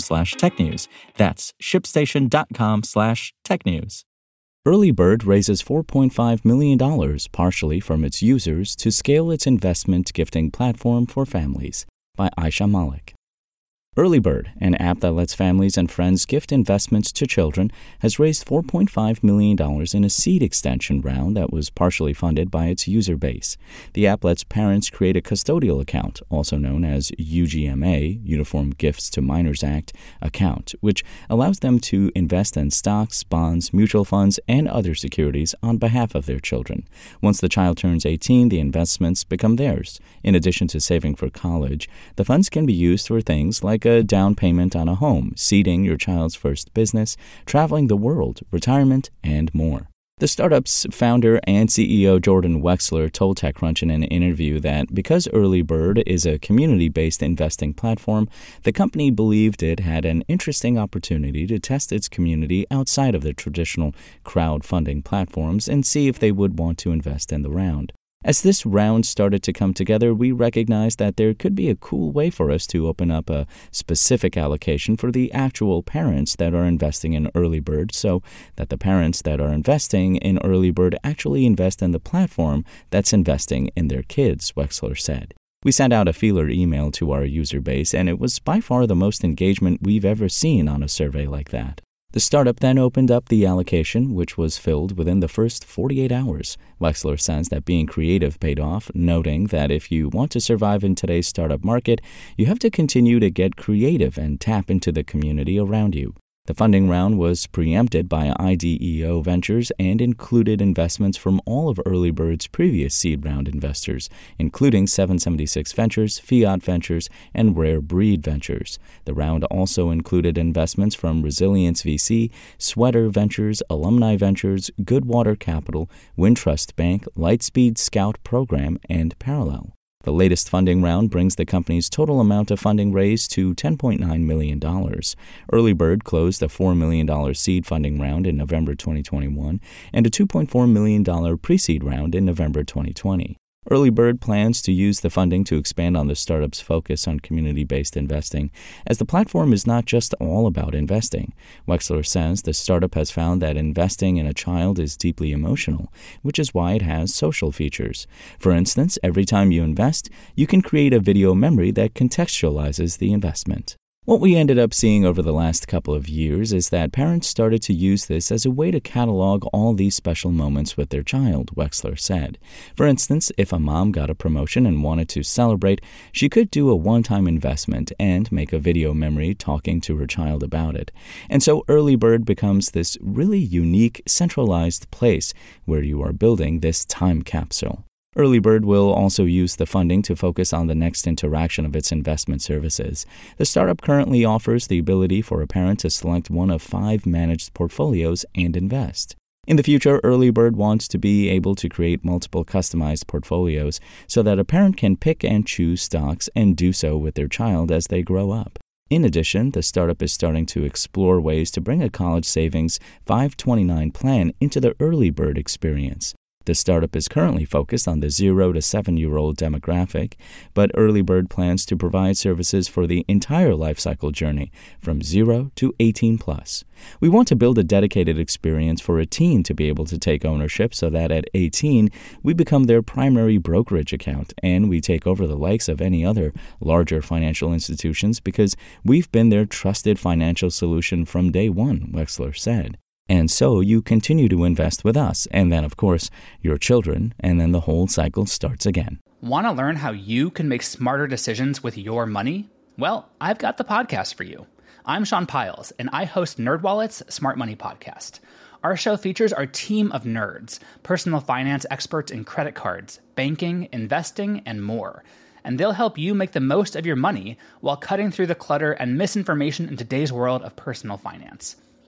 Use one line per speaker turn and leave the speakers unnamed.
slash technews. That's shipstation.com slash technews. Earlybird raises $4.5 million partially from its users to scale its investment gifting platform for families by Aisha Malik. Earlybird, an app that lets families and friends gift investments to children, has raised $4.5 million in a seed extension round that was partially funded by its user base. The app lets parents create a custodial account, also known as UGMA, Uniform Gifts to Minors Act, account, which allows them to invest in stocks, bonds, mutual funds, and other securities on behalf of their children. Once the child turns 18, the investments become theirs. In addition to saving for college, the funds can be used for things like like a down payment on a home, seeding your child's first business, traveling the world, retirement, and more. The startup's founder and CEO Jordan Wexler told TechCrunch in an interview that because Earlybird is a community based investing platform, the company believed it had an interesting opportunity to test its community outside of the traditional crowdfunding platforms and see if they would want to invest in the round. As this round started to come together, we recognized that there could be a cool way for us to open up a specific allocation for the actual parents that are investing in Earlybird so that the parents that are investing in Earlybird actually invest in the platform that's investing in their kids, Wexler said. We sent out a feeler email to our user base, and it was by far the most engagement we've ever seen on a survey like that. The startup then opened up the allocation, which was filled within the first 48 hours. Wexler says that being creative paid off, noting that if you want to survive in today's startup market, you have to continue to get creative and tap into the community around you. The funding round was preempted by IDEO Ventures and included investments from all of Earlybird's previous seed round investors, including 776 Ventures, Fiat Ventures, and Rare Breed Ventures. The round also included investments from Resilience VC, Sweater Ventures, Alumni Ventures, Goodwater Capital, Wintrust Bank, Lightspeed Scout Program, and Parallel. The latest funding round brings the company's total amount of funding raised to $10.9 million. Earlybird closed a $4 million seed funding round in November 2021 and a $2.4 million pre seed round in November 2020. Earlybird plans to use the funding to expand on the startup's focus on community based investing, as the platform is not just all about investing. Wexler says the startup has found that investing in a child is deeply emotional, which is why it has social features. For instance, every time you invest, you can create a video memory that contextualizes the investment. What we ended up seeing over the last couple of years is that parents started to use this as a way to catalog all these special moments with their child, Wexler said. For instance, if a mom got a promotion and wanted to celebrate, she could do a one time investment and make a video memory talking to her child about it. And so Earlybird becomes this really unique, centralized place where you are building this time capsule. Earlybird will also use the funding to focus on the next interaction of its investment services. The startup currently offers the ability for a parent to select one of five managed portfolios and invest. In the future, Earlybird wants to be able to create multiple customized portfolios so that a parent can pick and choose stocks and do so with their child as they grow up. In addition, the startup is starting to explore ways to bring a college savings 529 plan into the Earlybird experience. The startup is currently focused on the 0 to 7 year old demographic, but Earlybird plans to provide services for the entire life cycle journey from 0 to 18 plus. We want to build a dedicated experience for a teen to be able to take ownership so that at 18 we become their primary brokerage account and we take over the likes of any other larger financial institutions because we've been their trusted financial solution from day one, Wexler said. And so you continue to invest with us, and then, of course, your children, and then the whole cycle starts again.
Want to learn how you can make smarter decisions with your money? Well, I've got the podcast for you. I'm Sean Pyles, and I host NerdWallet's Smart Money Podcast. Our show features our team of nerds, personal finance experts in credit cards, banking, investing, and more. And they'll help you make the most of your money while cutting through the clutter and misinformation in today's world of personal finance.